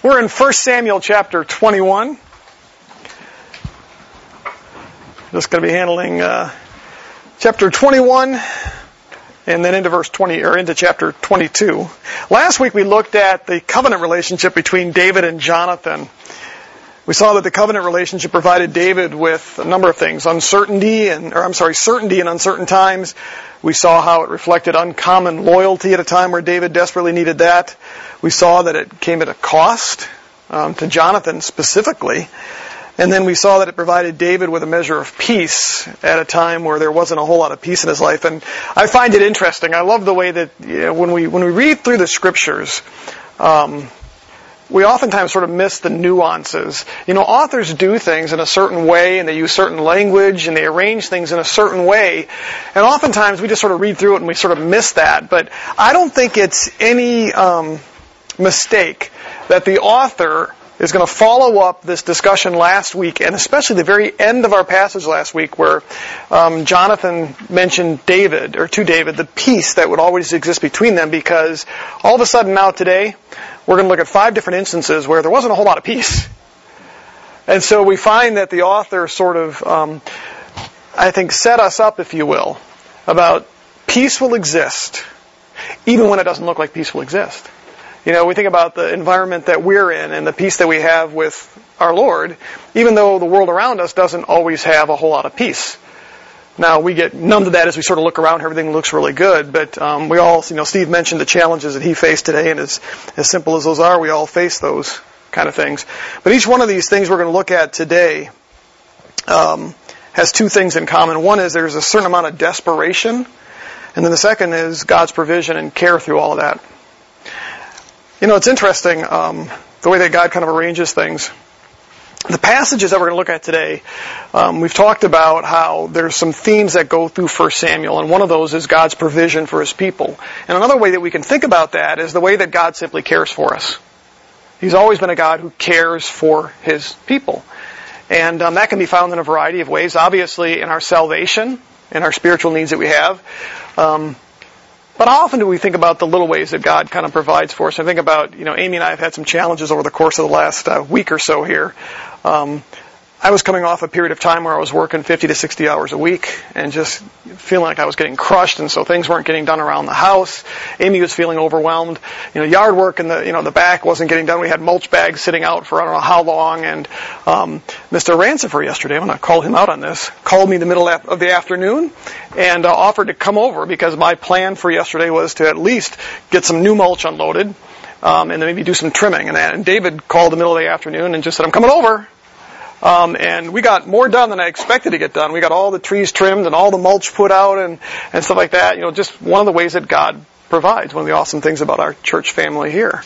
We're in 1 Samuel chapter 21. Just going to be handling uh, chapter 21 and then into verse 20 or into chapter 22. Last week we looked at the covenant relationship between David and Jonathan. We saw that the covenant relationship provided David with a number of things, uncertainty and, or I'm sorry, certainty in uncertain times. We saw how it reflected uncommon loyalty at a time where David desperately needed that. We saw that it came at a cost um, to Jonathan specifically. And then we saw that it provided David with a measure of peace at a time where there wasn't a whole lot of peace in his life. And I find it interesting. I love the way that you know, when we when we read through the scriptures, um, we oftentimes sort of miss the nuances. You know, authors do things in a certain way and they use certain language and they arrange things in a certain way. And oftentimes we just sort of read through it and we sort of miss that. But I don't think it's any um, mistake that the author is going to follow up this discussion last week, and especially the very end of our passage last week, where um, Jonathan mentioned David, or to David, the peace that would always exist between them, because all of a sudden now today, we're going to look at five different instances where there wasn't a whole lot of peace. And so we find that the author sort of, um, I think, set us up, if you will, about peace will exist even when it doesn't look like peace will exist. You know, we think about the environment that we're in and the peace that we have with our Lord, even though the world around us doesn't always have a whole lot of peace. Now we get numb to that as we sort of look around. Everything looks really good, but um, we all, you know, Steve mentioned the challenges that he faced today, and as as simple as those are, we all face those kind of things. But each one of these things we're going to look at today um, has two things in common. One is there's a certain amount of desperation, and then the second is God's provision and care through all of that. You know, it's interesting um, the way that God kind of arranges things the passages that we're going to look at today, um, we've talked about how there's some themes that go through 1 Samuel, and one of those is God's provision for His people. And another way that we can think about that is the way that God simply cares for us. He's always been a God who cares for His people. And um, that can be found in a variety of ways. Obviously, in our salvation, in our spiritual needs that we have. Um, but how often do we think about the little ways that God kind of provides for us? I think about, you know, Amy and I have had some challenges over the course of the last uh, week or so here. Um, I was coming off a period of time where I was working 50 to 60 hours a week and just feeling like I was getting crushed and so things weren't getting done around the house. Amy was feeling overwhelmed. You know, yard work in the, you know, the back wasn't getting done. We had mulch bags sitting out for I don't know how long and, um, Mr. Rancifer yesterday, I'm going to call him out on this, called me in the middle of the afternoon and uh, offered to come over because my plan for yesterday was to at least get some new mulch unloaded um, and then maybe do some trimming. And, that. and David called the middle of the afternoon and just said, I'm coming over. Um, and we got more done than I expected to get done. We got all the trees trimmed and all the mulch put out and, and stuff like that. You know, just one of the ways that God provides. One of the awesome things about our church family here.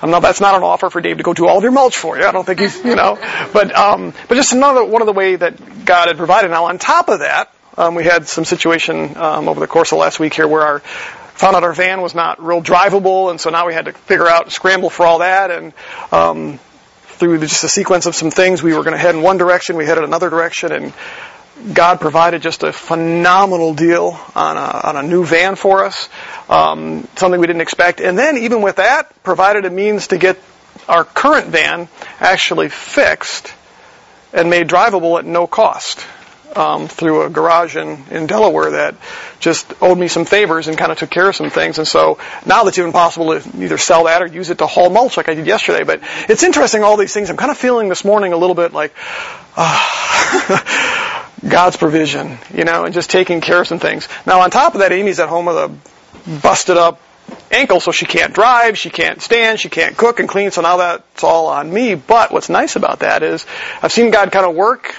Um, now that's not an offer for Dave to go do all of your mulch for you. I don't think he's, you know, but um, but just another one of the way that God had provided. Now on top of that, um, we had some situation um, over the course of last week here where our found out our van was not real drivable, and so now we had to figure out scramble for all that and. Um, through just a sequence of some things. We were going to head in one direction, we headed another direction, and God provided just a phenomenal deal on a, on a new van for us, um, something we didn't expect. And then, even with that, provided a means to get our current van actually fixed and made drivable at no cost um, through a garage in, in Delaware that just owed me some favors and kind of took care of some things. And so now it's even possible to either sell that or use it to haul mulch like I did yesterday. But it's interesting, all these things. I'm kind of feeling this morning a little bit like, uh, God's provision, you know, and just taking care of some things. Now on top of that, Amy's at home with a busted up ankle, so she can't drive, she can't stand, she can't cook and clean, so now that's all on me. But what's nice about that is I've seen God kind of work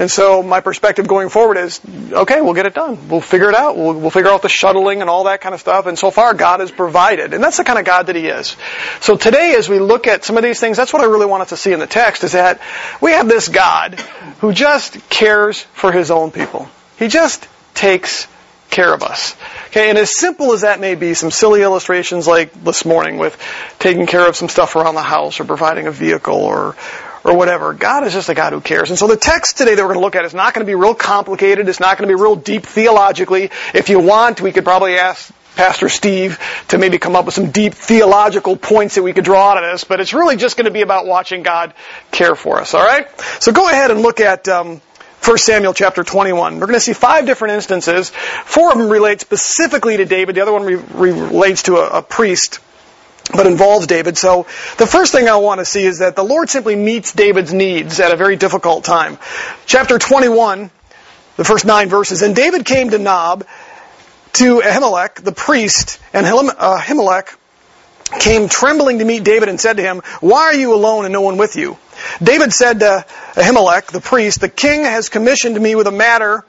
and so my perspective going forward is, okay, we'll get it done. We'll figure it out. We'll, we'll figure out the shuttling and all that kind of stuff. And so far, God has provided. And that's the kind of God that He is. So today, as we look at some of these things, that's what I really wanted to see in the text, is that we have this God who just cares for His own people. He just takes care of us. Okay, and as simple as that may be, some silly illustrations like this morning with taking care of some stuff around the house or providing a vehicle or or whatever. God is just a God who cares. And so the text today that we're going to look at is not going to be real complicated. It's not going to be real deep theologically. If you want, we could probably ask Pastor Steve to maybe come up with some deep theological points that we could draw out of this, but it's really just going to be about watching God care for us, alright? So go ahead and look at um, 1 Samuel chapter 21. We're going to see five different instances. Four of them relate specifically to David. The other one re- relates to a, a priest but involves David. So the first thing I want to see is that the Lord simply meets David's needs at a very difficult time. Chapter 21, the first nine verses. And David came to Nob, to Ahimelech, the priest, and uh, Ahimelech came trembling to meet David and said to him, Why are you alone and no one with you? David said to Ahimelech, the priest, The king has commissioned me with a matter,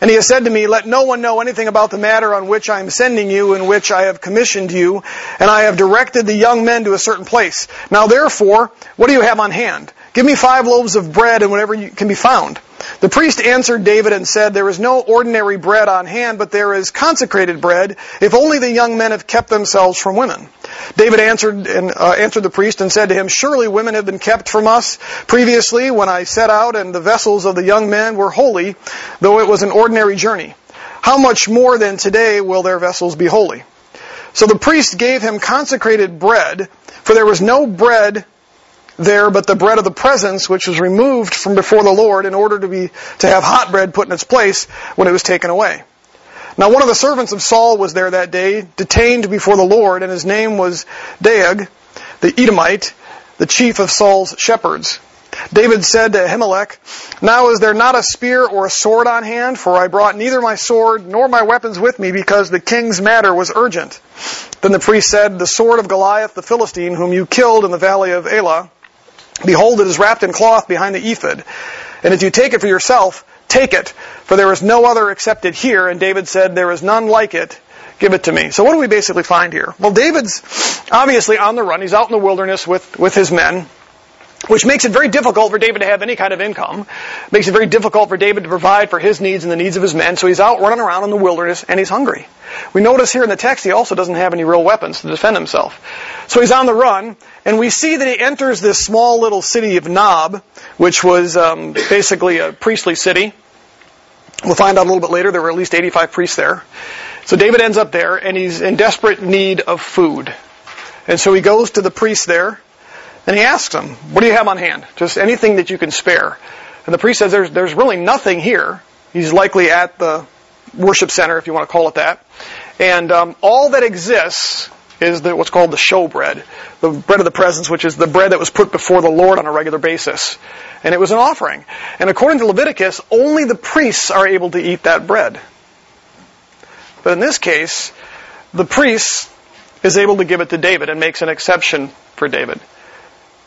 and he has said to me, Let no one know anything about the matter on which I am sending you, in which I have commissioned you, and I have directed the young men to a certain place. Now therefore, what do you have on hand? Give me five loaves of bread and whatever can be found. The priest answered David and said, There is no ordinary bread on hand, but there is consecrated bread, if only the young men have kept themselves from women. David answered and uh, answered the priest and said to him, Surely women have been kept from us previously when I set out, and the vessels of the young men were holy, though it was an ordinary journey. How much more than today will their vessels be holy? So the priest gave him consecrated bread, for there was no bread there, but the bread of the presence, which was removed from before the Lord in order to be, to have hot bread put in its place when it was taken away. Now one of the servants of Saul was there that day, detained before the Lord, and his name was Doeg, the Edomite, the chief of Saul's shepherds. David said to Ahimelech, Now is there not a spear or a sword on hand? For I brought neither my sword nor my weapons with me because the king's matter was urgent. Then the priest said, The sword of Goliath the Philistine, whom you killed in the valley of Elah, Behold, it is wrapped in cloth behind the ephod. And if you take it for yourself, take it, for there is no other except it here. And David said, there is none like it. Give it to me. So what do we basically find here? Well, David's obviously on the run. He's out in the wilderness with, with his men which makes it very difficult for David to have any kind of income. Makes it very difficult for David to provide for his needs and the needs of his men. So he's out running around in the wilderness and he's hungry. We notice here in the text he also doesn't have any real weapons to defend himself. So he's on the run and we see that he enters this small little city of Nob, which was um, basically a priestly city. We'll find out a little bit later there were at least 85 priests there. So David ends up there and he's in desperate need of food. And so he goes to the priest there and he asks him, what do you have on hand? Just anything that you can spare. And the priest says, there's, there's really nothing here. He's likely at the worship center, if you want to call it that. And um, all that exists is the, what's called the showbread, the bread of the presence, which is the bread that was put before the Lord on a regular basis. And it was an offering. And according to Leviticus, only the priests are able to eat that bread. But in this case, the priest is able to give it to David and makes an exception for David.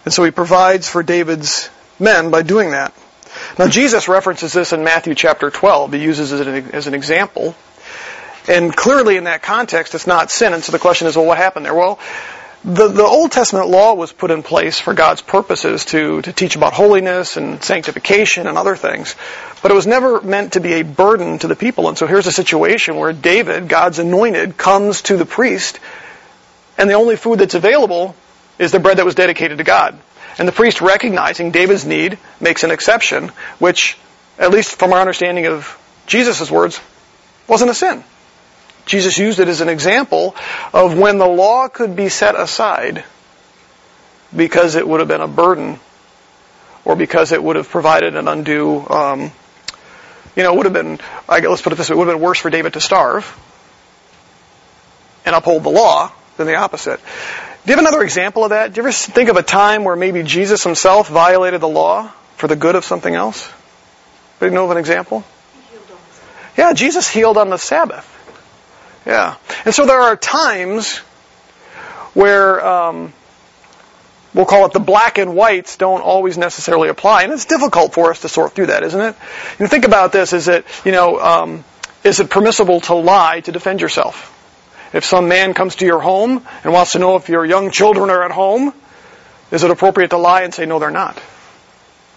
And so he provides for David's men by doing that. Now Jesus references this in Matthew chapter 12. He uses it as an example. And clearly in that context, it's not sin. And so the question is, well, what happened there? Well, the, the Old Testament law was put in place for God's purposes to, to teach about holiness and sanctification and other things. But it was never meant to be a burden to the people. And so here's a situation where David, God's anointed, comes to the priest, and the only food that's available is the bread that was dedicated to God. And the priest, recognizing David's need, makes an exception, which, at least from our understanding of Jesus' words, wasn't a sin. Jesus used it as an example of when the law could be set aside because it would have been a burden or because it would have provided an undue, um, you know, it would have been, let's put it this way, it would have been worse for David to starve and uphold the law than the opposite. Do you have another example of that? Do you ever think of a time where maybe Jesus himself violated the law for the good of something else? Do you know of an example? Yeah, Jesus healed on the Sabbath. Yeah. And so there are times where um, we'll call it the black and whites don't always necessarily apply, and it's difficult for us to sort through that, isn't it? And think about this: is it you know um, is it permissible to lie to defend yourself? If some man comes to your home and wants to know if your young children are at home, is it appropriate to lie and say, no, they're not?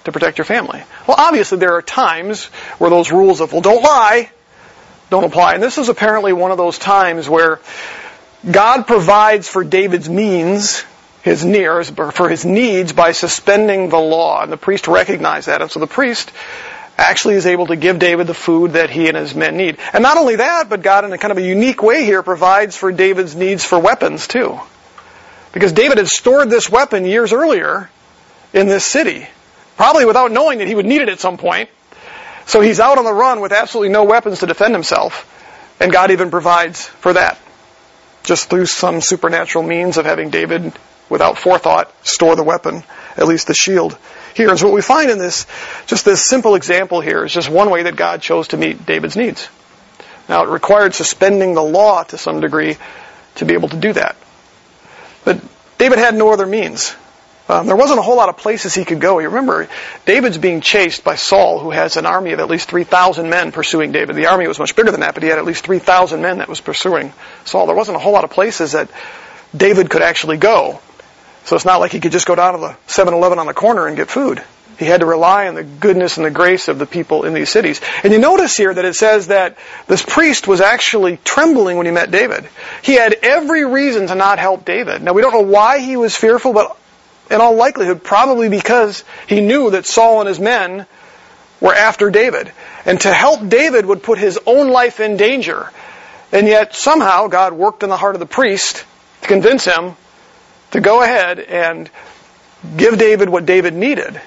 To protect your family. Well, obviously there are times where those rules of, well, don't lie, don't apply. And this is apparently one of those times where God provides for David's means, his nears, for his needs by suspending the law. And the priest recognized that. And so the priest actually is able to give David the food that he and his men need. And not only that, but God in a kind of a unique way here provides for David's needs for weapons too. Because David had stored this weapon years earlier in this city, probably without knowing that he would need it at some point. So he's out on the run with absolutely no weapons to defend himself, and God even provides for that. Just through some supernatural means of having David, without forethought, store the weapon, at least the shield. Here is what we find in this, just this simple example here is just one way that God chose to meet David's needs. Now it required suspending the law to some degree to be able to do that. But David had no other means. Um, there wasn't a whole lot of places he could go. You remember, David's being chased by Saul, who has an army of at least 3,000 men pursuing David. The army was much bigger than that, but he had at least 3,000 men that was pursuing Saul. There wasn't a whole lot of places that David could actually go. So it's not like he could just go down to the 7-Eleven on the corner and get food. He had to rely on the goodness and the grace of the people in these cities. And you notice here that it says that this priest was actually trembling when he met David. He had every reason to not help David. Now we don't know why he was fearful, but in all likelihood, probably because he knew that Saul and his men were after David. And to help David would put his own life in danger. And yet somehow God worked in the heart of the priest to convince him to go ahead and give David what David needed.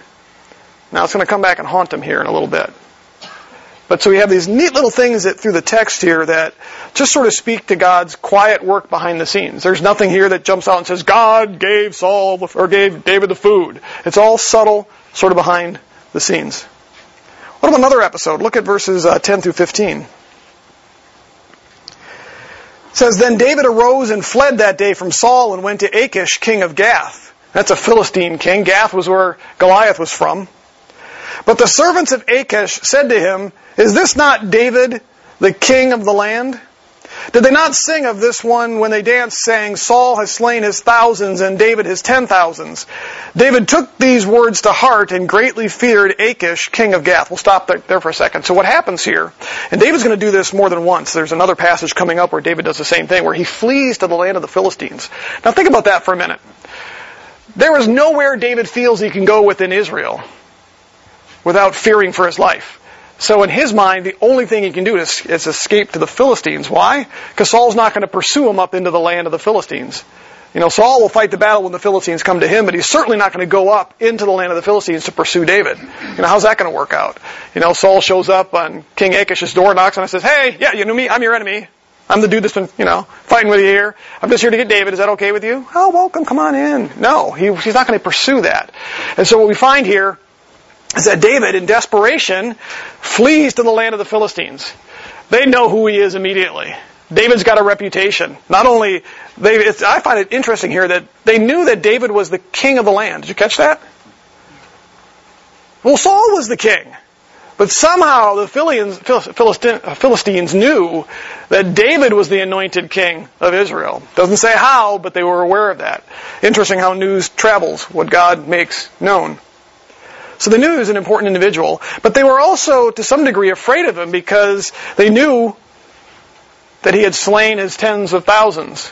Now it's going to come back and haunt him here in a little bit. But so we have these neat little things that through the text here that just sort of speak to God's quiet work behind the scenes. There's nothing here that jumps out and says God gave Saul or gave David the food. It's all subtle, sort of behind the scenes. What about another episode? Look at verses uh, 10 through 15. Says, Then David arose and fled that day from Saul and went to Achish, king of Gath. That's a Philistine king. Gath was where Goliath was from. But the servants of Achish said to him, Is this not David, the king of the land? Did they not sing of this one when they danced, saying, Saul has slain his thousands and David his ten thousands? David took these words to heart and greatly feared Achish, king of Gath. We'll stop there for a second. So what happens here, and David's going to do this more than once. There's another passage coming up where David does the same thing, where he flees to the land of the Philistines. Now think about that for a minute. There is nowhere David feels he can go within Israel without fearing for his life. So in his mind, the only thing he can do is, is escape to the Philistines. Why? Because Saul's not going to pursue him up into the land of the Philistines. You know, Saul will fight the battle when the Philistines come to him, but he's certainly not going to go up into the land of the Philistines to pursue David. You know, how's that going to work out? You know, Saul shows up on King Achish's door, knocks and says, hey, yeah, you know me, I'm your enemy. I'm the dude that's been, you know, fighting with you here. I'm just here to get David. Is that okay with you? Oh, welcome. Come on in. No, he, he's not going to pursue that. And so what we find here is that David, in desperation, flees to the land of the Philistines. They know who he is immediately. David's got a reputation. Not only they, I find it interesting here that they knew that David was the king of the land. Did you catch that? Well, Saul was the king. But somehow the uh, Philistines knew that David was the anointed king of Israel. Doesn't say how, but they were aware of that. Interesting how news travels, what God makes known. So they knew he was an important individual, but they were also to some degree afraid of him because they knew that he had slain his tens of thousands.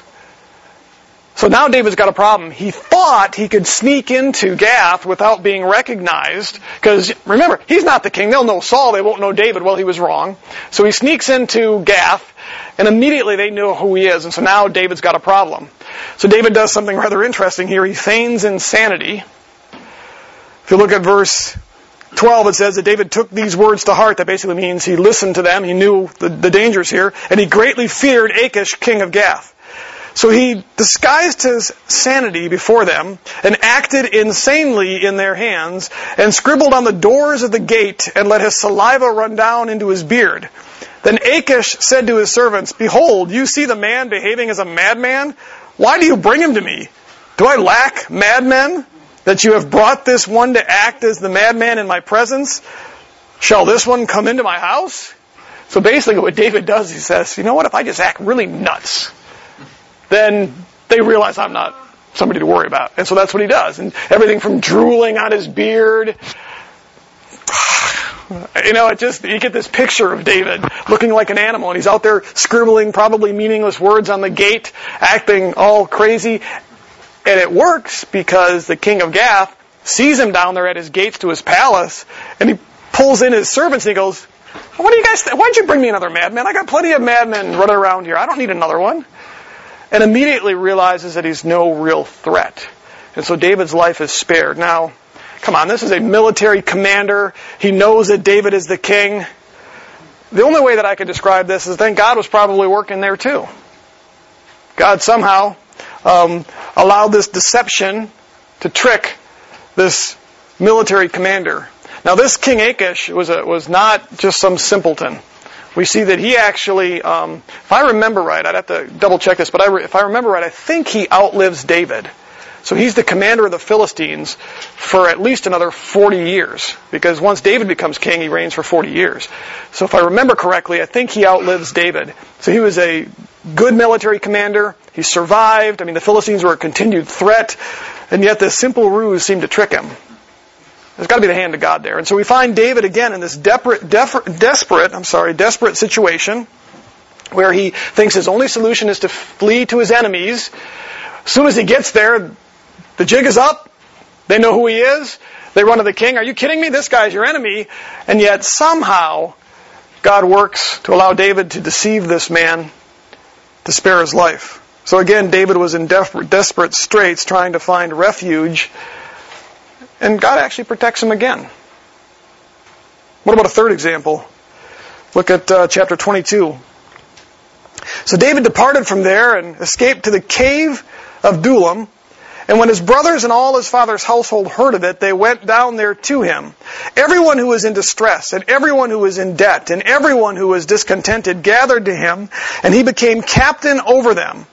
So now David's got a problem. He thought he could sneak into Gath without being recognized, because remember, he's not the king. They'll know Saul, they won't know David. Well, he was wrong. So he sneaks into Gath, and immediately they know who he is, and so now David's got a problem. So David does something rather interesting here. He feigns insanity. If you look at verse 12, it says that David took these words to heart. That basically means he listened to them. He knew the, the dangers here. And he greatly feared Achish, king of Gath. So he disguised his sanity before them and acted insanely in their hands and scribbled on the doors of the gate and let his saliva run down into his beard. Then Achish said to his servants, Behold, you see the man behaving as a madman? Why do you bring him to me? Do I lack madmen? That you have brought this one to act as the madman in my presence? Shall this one come into my house? So basically what David does, he says, you know what, if I just act really nuts, then they realize I'm not somebody to worry about. And so that's what he does. And everything from drooling on his beard, you know, it just, you get this picture of David looking like an animal and he's out there scribbling probably meaningless words on the gate, acting all crazy. And it works because the king of Gath sees him down there at his gates to his palace, and he pulls in his servants and he goes, what do you guys, th- why'd you bring me another madman? I got plenty of madmen running around here. I don't need another one. And immediately realizes that he's no real threat. And so David's life is spared. Now, come on, this is a military commander. He knows that David is the king. The only way that I could describe this is then God was probably working there too. God somehow um, allowed this deception to trick this military commander. Now, this King Achish was a, was not just some simpleton. We see that he actually, um, if I remember right, I'd have to double check this, but I re- if I remember right, I think he outlives David. So he's the commander of the Philistines for at least another 40 years. Because once David becomes king, he reigns for 40 years. So if I remember correctly, I think he outlives David. So he was a good military commander. He survived. I mean, the Philistines were a continued threat. And yet this simple ruse seemed to trick him. There's got to be the hand of God there. And so we find David again in this desperate, desperate, I'm sorry, desperate situation where he thinks his only solution is to flee to his enemies. As soon as he gets there, the jig is up. They know who he is. They run to the king. Are you kidding me? This guy's your enemy. And yet somehow God works to allow David to deceive this man to spare his life. So again, David was in desperate straits trying to find refuge and God actually protects him again. What about a third example? Look at uh, chapter 22. So David departed from there and escaped to the cave of Adullam. And when his brothers and all his father's household heard of it, they went down there to him. Everyone who was in distress, and everyone who was in debt, and everyone who was discontented gathered to him, and he became captain over them.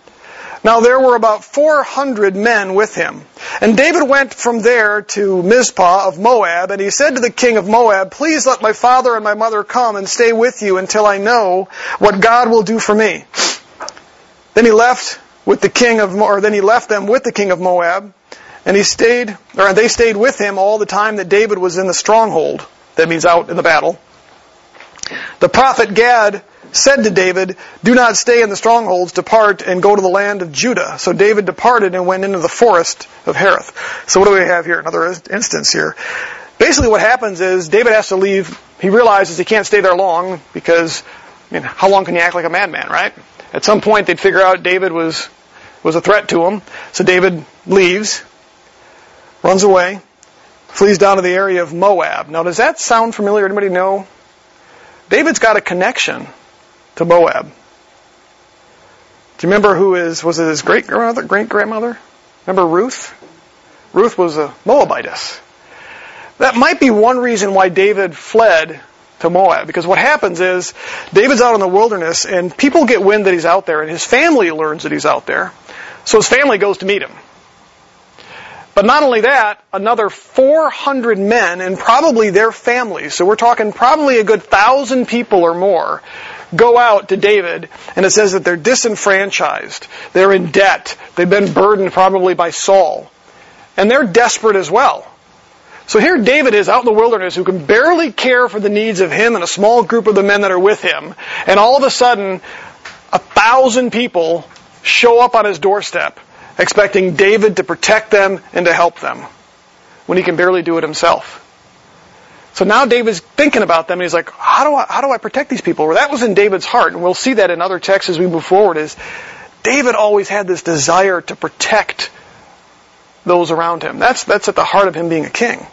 Now there were about 400 men with him. And David went from there to Mizpah of Moab, and he said to the king of Moab, Please let my father and my mother come and stay with you until I know what God will do for me. Then he left with the king of, or then he left them with the king of Moab, and he stayed, or they stayed with him all the time that David was in the stronghold. That means out in the battle. The prophet Gad said to David, Do not stay in the strongholds, depart and go to the land of Judah. So David departed and went into the forest of Hereth. So what do we have here? Another instance here. Basically what happens is David has to leave. He realizes he can't stay there long because, I mean, how long can you act like a madman, right? At some point they'd figure out David was, was a threat to him. So David leaves, runs away, flees down to the area of Moab. Now does that sound familiar? Anybody know? David's got a connection to Moab. Do you remember who is, was it his great grandmother, great grandmother? Remember Ruth? Ruth was a Moabitess. That might be one reason why David fled to Moab. Because what happens is, David's out in the wilderness and people get wind that he's out there and his family learns that he's out there. So his family goes to meet him. But not only that, another 400 men and probably their families, so we're talking probably a good thousand people or more, go out to David, and it says that they're disenfranchised. They're in debt. They've been burdened probably by Saul. And they're desperate as well. So here David is out in the wilderness who can barely care for the needs of him and a small group of the men that are with him. And all of a sudden, a thousand people show up on his doorstep expecting David to protect them and to help them when he can barely do it himself. So now David's thinking about them and he's like, how do I, how do I protect these people? Well, that was in David's heart and we'll see that in other texts as we move forward is David always had this desire to protect those around him. That's, that's at the heart of him being a king.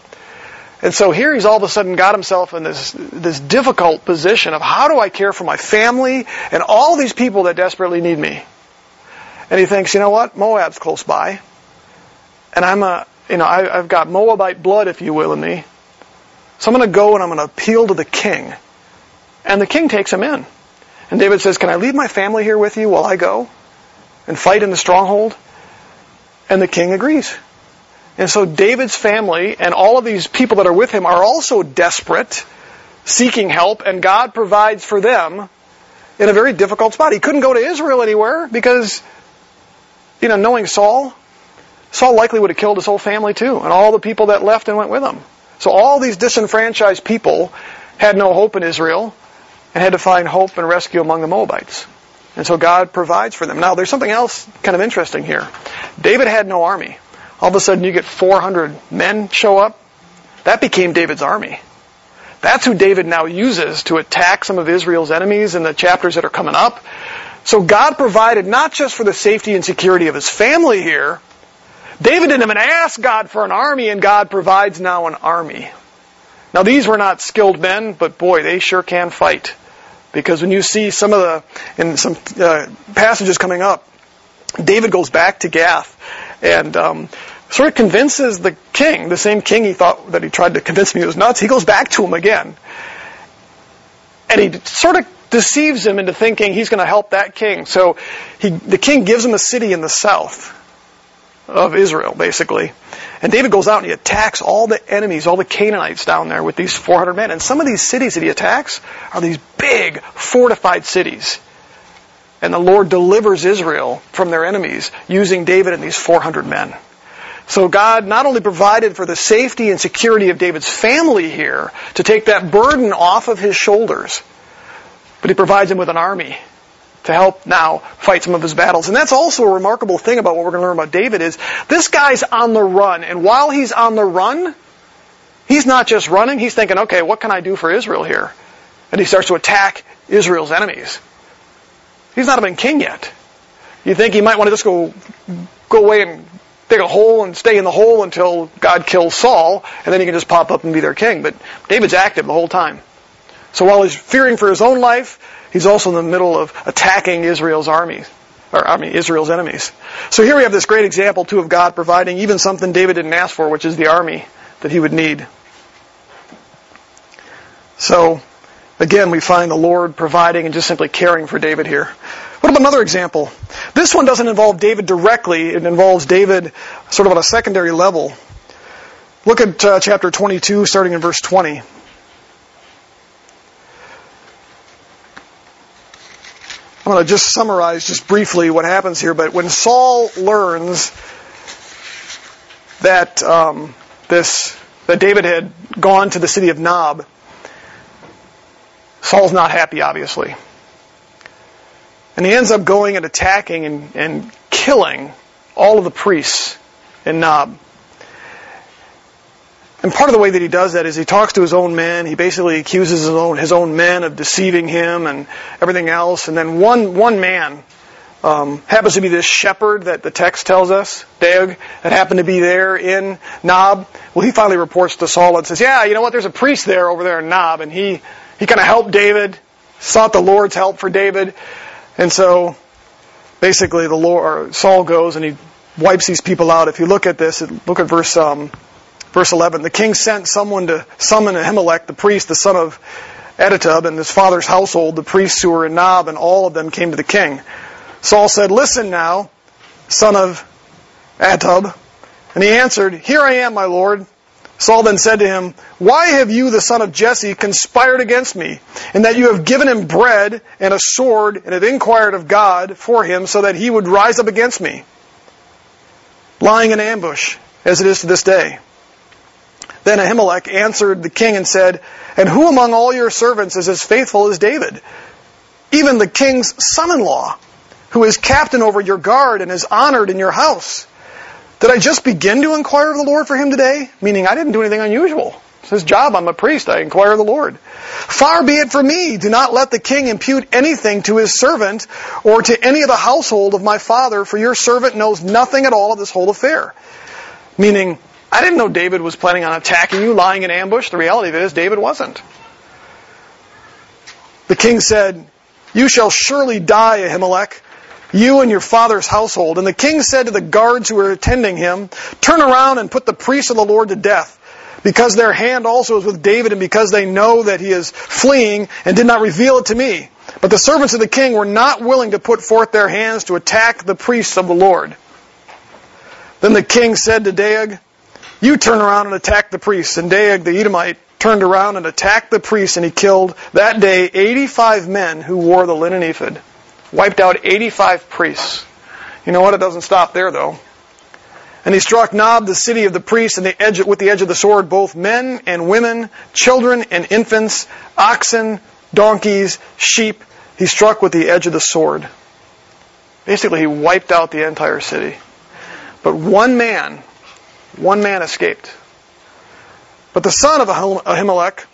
And so here he's all of a sudden got himself in this, this difficult position of how do I care for my family and all these people that desperately need me? And he thinks, you know what? Moab's close by. And I'm a, you know, I, have got Moabite blood, if you will, in me. So I'm going to go and I'm going to appeal to the king. And the king takes him in. And David says, Can I leave my family here with you while I go and fight in the stronghold? And the king agrees. And so David's family and all of these people that are with him are also desperate, seeking help, and God provides for them in a very difficult spot. He couldn't go to Israel anywhere because, you know, knowing Saul, Saul likely would have killed his whole family too, and all the people that left and went with him. So all these disenfranchised people had no hope in Israel and had to find hope and rescue among the Moabites. And so God provides for them. Now there's something else kind of interesting here. David had no army. All of a sudden you get 400 men show up. That became David's army. That's who David now uses to attack some of Israel's enemies in the chapters that are coming up. So God provided not just for the safety and security of his family here. David didn't even ask God for an army, and God provides now an army. Now these were not skilled men, but boy, they sure can fight. Because when you see some of the, in some uh, passages coming up, David goes back to Gath and um, sort of convinces the king, the same king he thought that he tried to convince me was nuts, he goes back to him again. And he sort of deceives him into thinking he's going to help that king. So he, the king gives him a city in the south of Israel, basically. And David goes out and he attacks all the enemies, all the Canaanites down there with these 400 men. And some of these cities that he attacks are these big fortified cities. And the Lord delivers Israel from their enemies using David and these 400 men. So God not only provided for the safety and security of David's family here to take that burden off of his shoulders, but he provides him with an army to help now fight some of his battles. And that's also a remarkable thing about what we're going to learn about David is this guy's on the run. And while he's on the run, he's not just running, he's thinking, okay, what can I do for Israel here? And he starts to attack Israel's enemies. He's not even king yet. You think he might want to just go, go away and dig a hole and stay in the hole until God kills Saul, and then he can just pop up and be their king. But David's active the whole time. So while he's fearing for his own life, he's also in the middle of attacking Israel's armies, or I mean Israel's enemies. So here we have this great example too of God providing even something David didn't ask for, which is the army that he would need. So again, we find the Lord providing and just simply caring for David here. What about another example? This one doesn't involve David directly. It involves David sort of on a secondary level. Look at uh, chapter 22, starting in verse 20. I'm going to just summarize just briefly what happens here. But when Saul learns that um, this that David had gone to the city of Nob, Saul's not happy, obviously. And he ends up going and attacking and, and killing all of the priests in Nob. And part of the way that he does that is he talks to his own men. He basically accuses his own, his own men of deceiving him and everything else. And then one, one man um, happens to be this shepherd that the text tells us, Doeg, that happened to be there in Nob. Well, he finally reports to Saul and says, yeah, you know what, there's a priest there over there in Nob. And he, he kind of helped David, sought the Lord's help for David. And so basically the Lord, Saul goes and he wipes these people out. If you look at this, look at verse, um, verse 11. The king sent someone to summon Ahimelech, the priest, the son of Ahitub, and his father's household, the priests who were in Nob, and all of them came to the king. Saul said, Listen now, son of Ahitub. And he answered, Here I am, my lord. Saul then said to him, Why have you, the son of Jesse, conspired against me, in that you have given him bread and a sword, and have inquired of God for him, so that he would rise up against me, lying in ambush, as it is to this day? Then Ahimelech answered the king and said, And who among all your servants is as faithful as David? Even the king's son-in-law, who is captain over your guard and is honored in your house. Did I just begin to inquire of the Lord for him today? Meaning I didn't do anything unusual. It's his job. I'm a priest. I inquire of the Lord. Far be it from me. Do not let the king impute anything to his servant or to any of the household of my father, for your servant knows nothing at all of this whole affair. Meaning, I didn't know David was planning on attacking you, lying in ambush. The reality of it is David wasn't. The king said, You shall surely die, Ahimelech you and your father's household. And the king said to the guards who were attending him, Turn around and put the priests of the Lord to death, because their hand also is with David, and because they know that he is fleeing and did not reveal it to me. But the servants of the king were not willing to put forth their hands to attack the priests of the Lord. Then the king said to Doeg, You turn around and attack the priests. And Doeg the Edomite turned around and attacked the priests, and he killed that day 85 men who wore the linen ephod wiped out 85 priests. You know what? It doesn't stop there though. And he struck Nob, the city of the priests, and the edge, with the edge of the sword, both men and women, children and infants, oxen, donkeys, sheep. He struck with the edge of the sword. Basically, he wiped out the entire city. But one man, one man escaped. But the son of Ahimelech,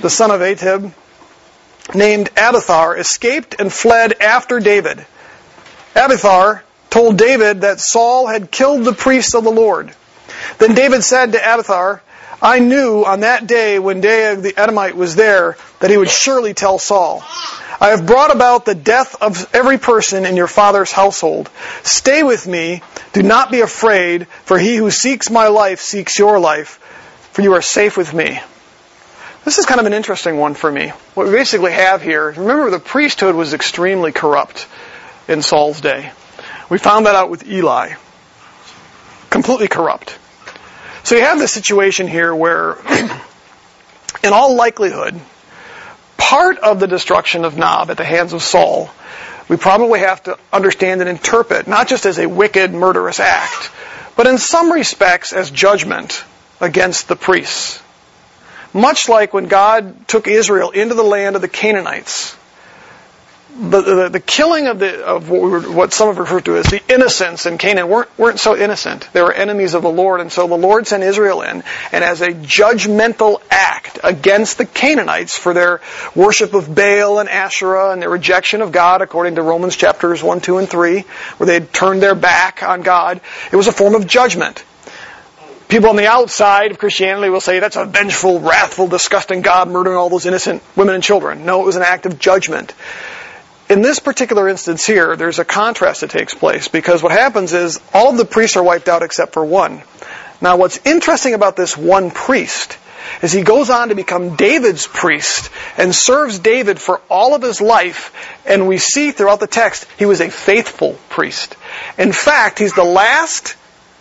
the son of Ahitub, named Abiathar, escaped and fled after David. Abiathar told David that Saul had killed the priests of the Lord. Then David said to Abiathar, I knew on that day when Doeg the Edomite was there that he would surely tell Saul. I have brought about the death of every person in your father's household. Stay with me. Do not be afraid, for he who seeks my life seeks your life, for you are safe with me. This is kind of an interesting one for me. What we basically have here, remember the priesthood was extremely corrupt in Saul's day. We found that out with Eli. Completely corrupt. So you have this situation here where, in all likelihood, part of the destruction of Nob at the hands of Saul, we probably have to understand and interpret, not just as a wicked, murderous act, but in some respects as judgment against the priests. Much like when God took Israel into the land of the Canaanites, the, the, the, killing of, the, of what, we were, what some have referred to as the innocents in Canaan weren't, weren't so innocent. They were enemies of the Lord, and so the Lord sent Israel in, and as a judgmental act against the Canaanites for their worship of Baal and Asherah and their rejection of God, according to Romans chapters 1, 2, and 3, where they had turned their back on God, it was a form of judgment. People on the outside of Christianity will say that's a vengeful, wrathful, disgusting God murdering all those innocent women and children. No, it was an act of judgment. In this particular instance here, there's a contrast that takes place because what happens is all of the priests are wiped out except for one. Now what's interesting about this one priest is he goes on to become David's priest and serves David for all of his life. And we see throughout the text, he was a faithful priest. In fact, he's the last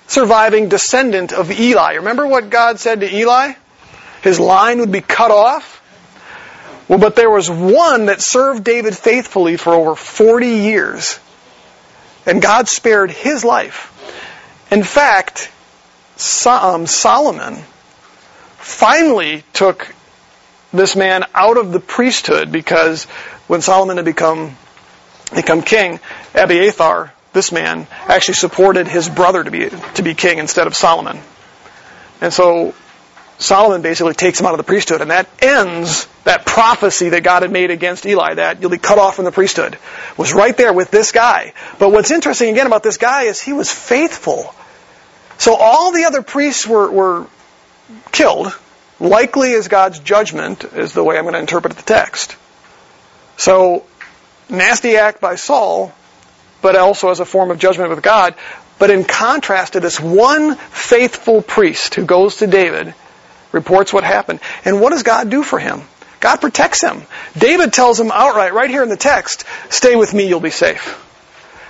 surviving descendant of Eli. Remember what God said to Eli? His line would be cut off. Well, but there was one that served David faithfully for over 40 years. And God spared his life. In fact, um, Solomon finally took this man out of the priesthood because when Solomon had become, become king, Abiathar, this man, actually supported his brother to be, to be king instead of Solomon. And so Solomon basically takes him out of the priesthood, and that ends that prophecy that God had made against Eli, that you'll be cut off from the priesthood, was right there with this guy. But what's interesting again about this guy is he was faithful. So all the other priests were, were killed, likely as God's judgment, is the way I'm going to interpret the text. So, nasty act by Saul, but also as a form of judgment with God. But in contrast to this one faithful priest who goes to David reports what happened. And what does God do for him? God protects him. David tells him outright, right here in the text, stay with me, you'll be safe.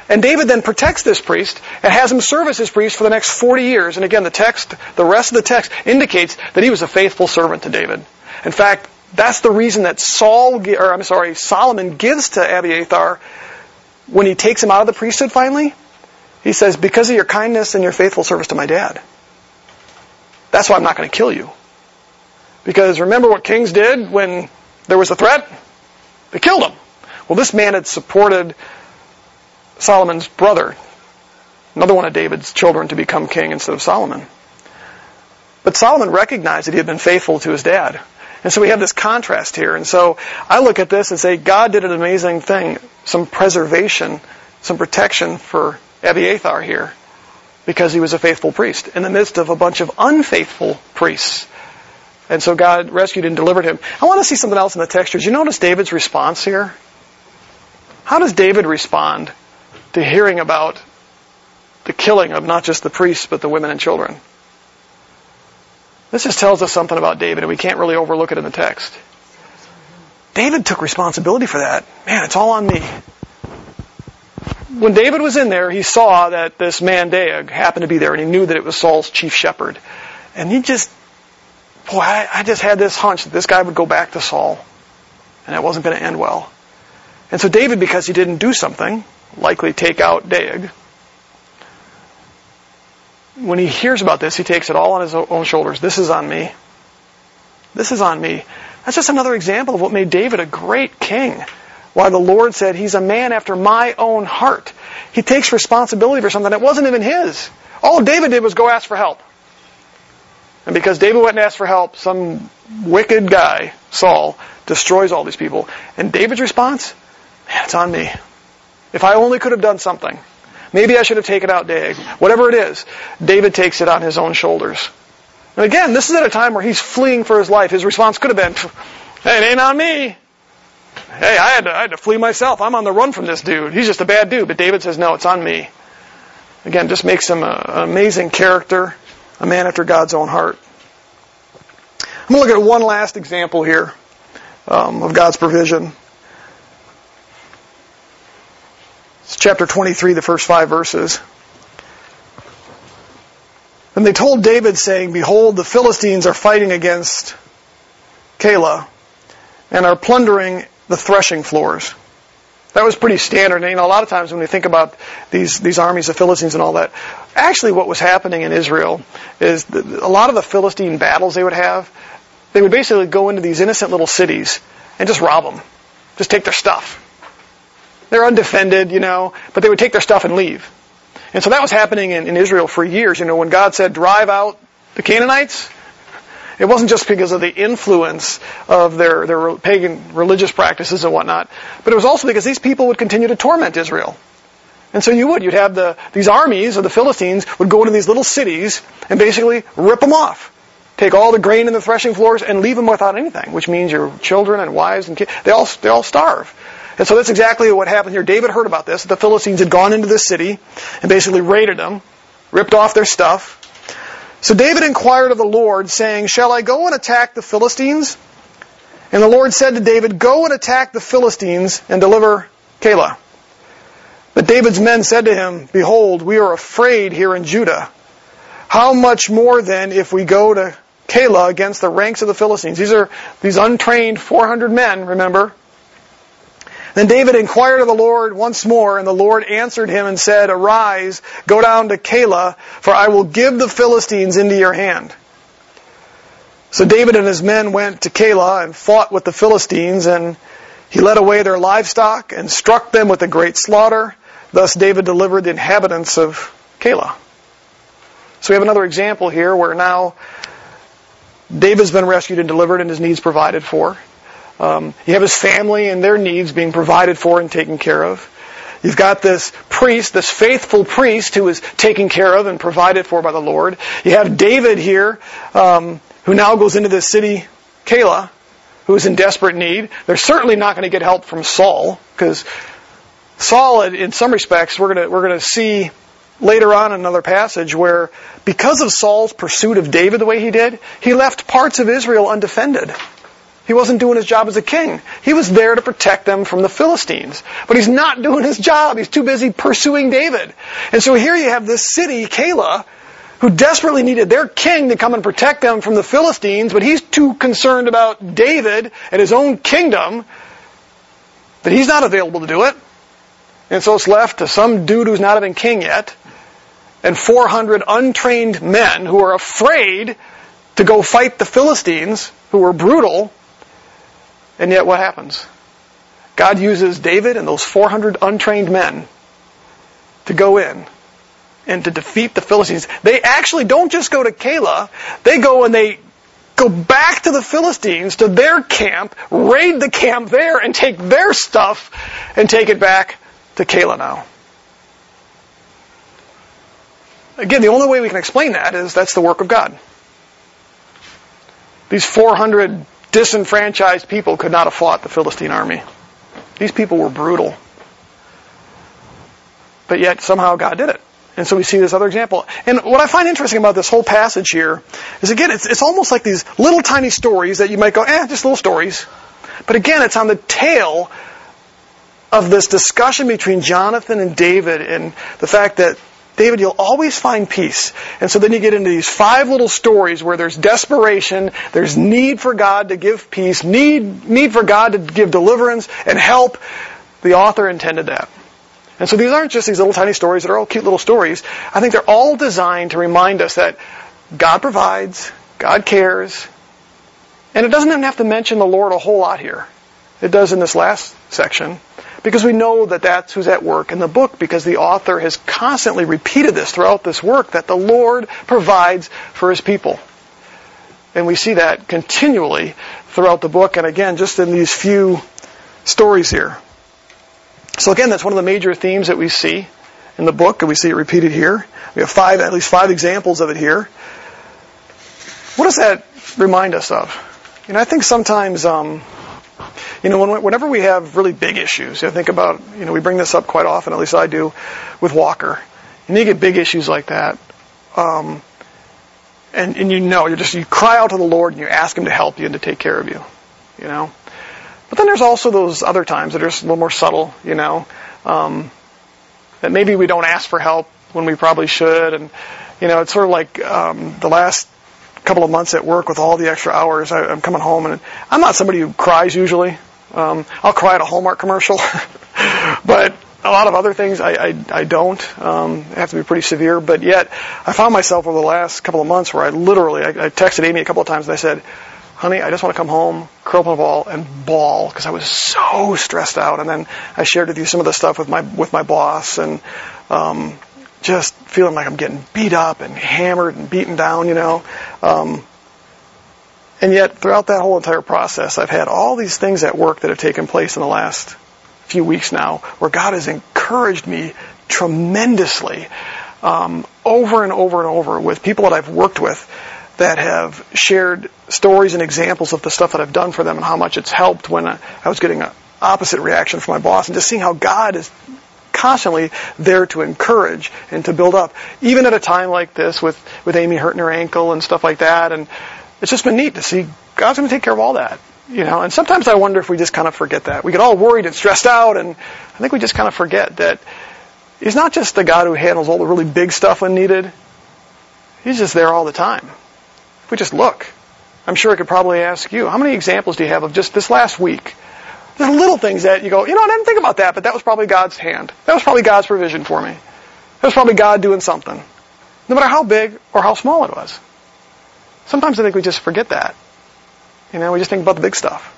And David then protects this priest and has him serve as his priest for the next 40 years. And again, the text, the rest of the text indicates that he was a faithful servant to David. In fact, that's the reason that Saul, or I'm sorry, Solomon gives to Abiathar when he takes him out of the priesthood finally. He says, because of your kindness and your faithful service to my dad. That's why I'm not going to kill you. Because remember what kings did when there was a threat? They killed him. Well, this man had supported Solomon's brother, another one of David's children, to become king instead of Solomon. But Solomon recognized that he had been faithful to his dad. And so we have this contrast here. And so I look at this and say, God did an amazing thing, some preservation, some protection for Abiathar here, because he was a faithful priest in the midst of a bunch of unfaithful priests and so God rescued and delivered him. I want to see something else in the text. You notice David's response here? How does David respond to hearing about the killing of not just the priests, but the women and children? This just tells us something about David, and we can't really overlook it in the text. David took responsibility for that. Man, it's all on me. When David was in there, he saw that this man Doeg happened to be there, and he knew that it was Saul's chief shepherd. And he just boy, I, I just had this hunch that this guy would go back to Saul, and it wasn't going to end well. And so David, because he didn't do something, likely take out Doeg, when he hears about this, he takes it all on his own shoulders. This is on me. This is on me. That's just another example of what made David a great king. Why the Lord said he's a man after my own heart. He takes responsibility for something that wasn't even his. All David did was go ask for help. And because David went and asked for help, some wicked guy, Saul, destroys all these people. And David's response? Man, it's on me. If I only could have done something. Maybe I should have taken out Doeg. Whatever it is, David takes it on his own shoulders. And again, this is at a time where he's fleeing for his life. His response could have been, hey, it ain't on me. Hey, I had, to, I had to flee myself. I'm on the run from this dude. He's just a bad dude. But David says, no, it's on me. Again, just makes him a, an amazing character, a man after God's own heart. I'm going to look at one last example here um, of God's provision. It's chapter 23, the first five verses. And they told David, saying, Behold, the Philistines are fighting against Keilah and are plundering the threshing floors. That was pretty standard. And, you know, a lot of times when we think about these, these armies of Philistines and all that, actually what was happening in Israel is a lot of the Philistine battles they would have, they would basically go into these innocent little cities and just rob them. Just take their stuff. They're undefended, you know, but they would take their stuff and leave. And so that was happening in, in Israel for years. You know, when God said, drive out the Canaanites, it wasn't just because of the influence of their, their pagan religious practices and whatnot, but it was also because these people would continue to torment Israel. And so you would. You'd have the, these armies of the Philistines would go into these little cities and basically rip them off. Take all the grain in the threshing floors and leave them without anything, which means your children and wives and kids, they all, they all starve. And so that's exactly what happened here. David heard about this. The Philistines had gone into this city and basically raided them, ripped off their stuff. So David inquired of the Lord, saying, Shall I go and attack the Philistines? And the Lord said to David, Go and attack the Philistines and deliver Keilah. But David's men said to him, Behold, we are afraid here in Judah. How much more then if we go to Keilah against the ranks of the Philistines? These are these untrained 400 men, remember, then David inquired of the Lord once more, and the Lord answered him and said, Arise, go down to Keilah, for I will give the Philistines into your hand. So David and his men went to Keilah and fought with the Philistines, and he led away their livestock and struck them with a great slaughter. Thus David delivered the inhabitants of Keilah. So we have another example here where now David's been rescued and delivered and his needs provided for. Um, you have his family and their needs being provided for and taken care of. You've got this priest, this faithful priest who is taken care of and provided for by the Lord. You have David here, um, who now goes into this city, Keilah, who is in desperate need. They're certainly not going to get help from Saul, because Saul, in some respects, we're going to, we're going to see later on in another passage where because of Saul's pursuit of David the way he did, he left parts of Israel undefended. He wasn't doing his job as a king. He was there to protect them from the Philistines. But he's not doing his job. He's too busy pursuing David. And so here you have this city, Keilah, who desperately needed their king to come and protect them from the Philistines, but he's too concerned about David and his own kingdom that he's not available to do it. And so it's left to some dude who's not even king yet, and 400 untrained men who are afraid to go fight the Philistines, who are brutal, and yet what happens? God uses David and those 400 untrained men to go in and to defeat the Philistines. They actually don't just go to Keilah, they go and they go back to the Philistines, to their camp, raid the camp there, and take their stuff and take it back to Keilah now. Again, the only way we can explain that is that's the work of God. These 400 disenfranchised people could not have fought the Philistine army. These people were brutal. But yet somehow God did it. And so we see this other example. And what I find interesting about this whole passage here is again, it's, it's almost like these little tiny stories that you might go, eh, just little stories. But again, it's on the tail of this discussion between Jonathan and David and the fact that David, you'll always find peace. And so then you get into these five little stories where there's desperation, there's need for God to give peace, need, need for God to give deliverance and help. The author intended that. And so these aren't just these little tiny stories that are all cute little stories. I think they're all designed to remind us that God provides, God cares, and it doesn't even have to mention the Lord a whole lot here. It does in this last section. Because we know that that's who's at work in the book because the author has constantly repeated this throughout this work that the Lord provides for his people. And we see that continually throughout the book, and again, just in these few stories here. So again, that's one of the major themes that we see in the book, and we see it repeated here. We have five, at least five examples of it here. What does that remind us of? You know, I think sometimes, um, you know, when, whenever we have really big issues, you know, think about, you know, we bring this up quite often, at least I do, with Walker. And you get big issues like that, um, and, and you know, you just, you cry out to the Lord and you ask Him to help you and to take care of you, you know. But then there's also those other times that are just a little more subtle, you know, um, that maybe we don't ask for help when we probably should, and you know, it's sort of like um, the last couple of months at work with all the extra hours. I, I'm coming home, and I'm not somebody who cries usually. Um, I'll cry at a Hallmark commercial, but a lot of other things I, I, I don't. Um, have to be pretty severe, but yet I found myself over the last couple of months where I literally I, I texted Amy a couple of times and I said, "Honey, I just want to come home, curl up on a ball, and bawl," because I was so stressed out." And then I shared with you some of the stuff with my with my boss and um, just feeling like I'm getting beat up and hammered and beaten down, you know. Um, and yet, throughout that whole entire process, I've had all these things at work that have taken place in the last few weeks now where God has encouraged me tremendously um, over and over and over with people that I've worked with that have shared stories and examples of the stuff that I've done for them and how much it's helped when I, I was getting an opposite reaction from my boss and just seeing how God is constantly there to encourage and to build up. Even at a time like this with, with Amy hurting her ankle and stuff like that. And it's just been neat to see God's going to take care of all that. You know, and sometimes I wonder if we just kind of forget that. We get all worried and stressed out, and I think we just kind of forget that He's not just the God who handles all the really big stuff when needed. He's just there all the time. If we just look, I'm sure I could probably ask you, how many examples do you have of just this last week? There's little things that you go, you know, I didn't think about that, but that was probably God's hand. That was probably God's provision for me. That was probably God doing something. No matter how big or how small it was. Sometimes I think we just forget that. You know, we just think about the big stuff.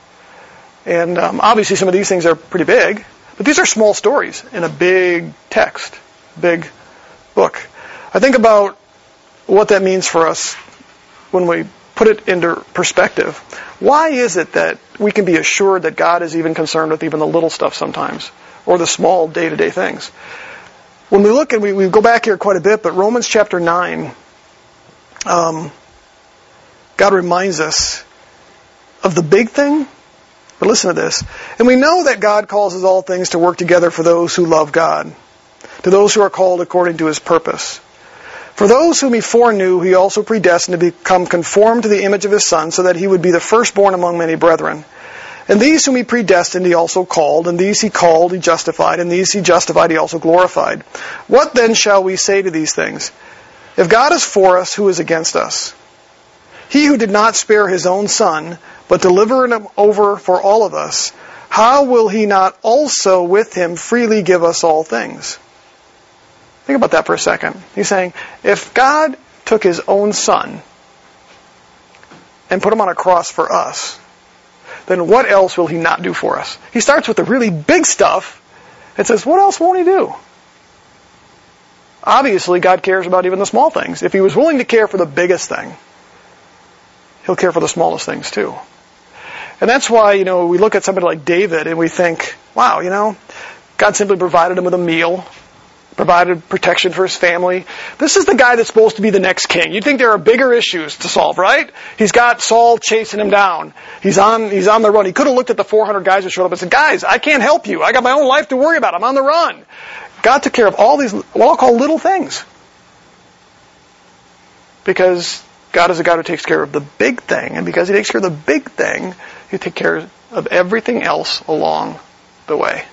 And um, obviously, some of these things are pretty big, but these are small stories in a big text, big book. I think about what that means for us when we put it into perspective. Why is it that we can be assured that God is even concerned with even the little stuff sometimes, or the small day to day things? When we look and we, we go back here quite a bit, but Romans chapter 9, um, God reminds us of the big thing. But listen to this. And we know that God causes all things to work together for those who love God, to those who are called according to his purpose. For those whom he foreknew, he also predestined to become conformed to the image of his Son, so that he would be the firstborn among many brethren. And these whom he predestined, he also called, and these he called, he justified, and these he justified, he also glorified. What then shall we say to these things? If God is for us, who is against us? He who did not spare his own son, but delivered him over for all of us, how will he not also with him freely give us all things? Think about that for a second. He's saying, if God took his own son and put him on a cross for us, then what else will he not do for us? He starts with the really big stuff and says, what else won't he do? Obviously, God cares about even the small things. If he was willing to care for the biggest thing, He'll care for the smallest things too. And that's why, you know, we look at somebody like David and we think, wow, you know, God simply provided him with a meal, provided protection for his family. This is the guy that's supposed to be the next king. You'd think there are bigger issues to solve, right? He's got Saul chasing him down. He's on, he's on the run. He could have looked at the 400 guys who showed up and said, guys, I can't help you. I got my own life to worry about. I'm on the run. God took care of all these, what I'll call little things. Because God is a God who takes care of the big thing, and because He takes care of the big thing, He takes care of everything else along the way.